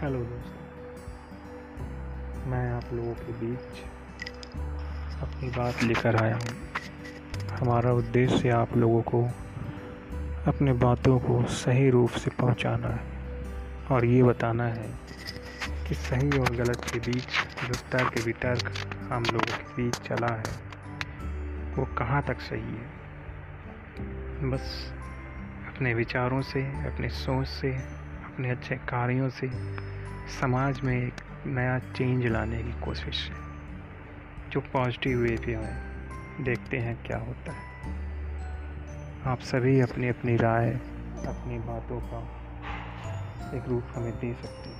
Hello दोस्तों। मैं आप लोगों के बीच अपनी बात लेकर आया हूँ। हमारा उद्देश्य आप लोगों को अपने बातों को सही रूप से पहुँचाना है और ये बताना है कि सही और गलत के बीच जो तर्क वितर्क हम लोगों के बीच चला है, वो कहाँ तक सही है? बस अपने विचारों से, अपने सोच से, अपने अच्छे कार्यों से समाज में एक नया चेंज लाने की कोशिश है। जो पॉजिटिव वे पे आए देखते हैं क्या होता है। आप सभी अपनी अपनी राय, अपनी बातों का एक रूप हमें दे सकते हैं।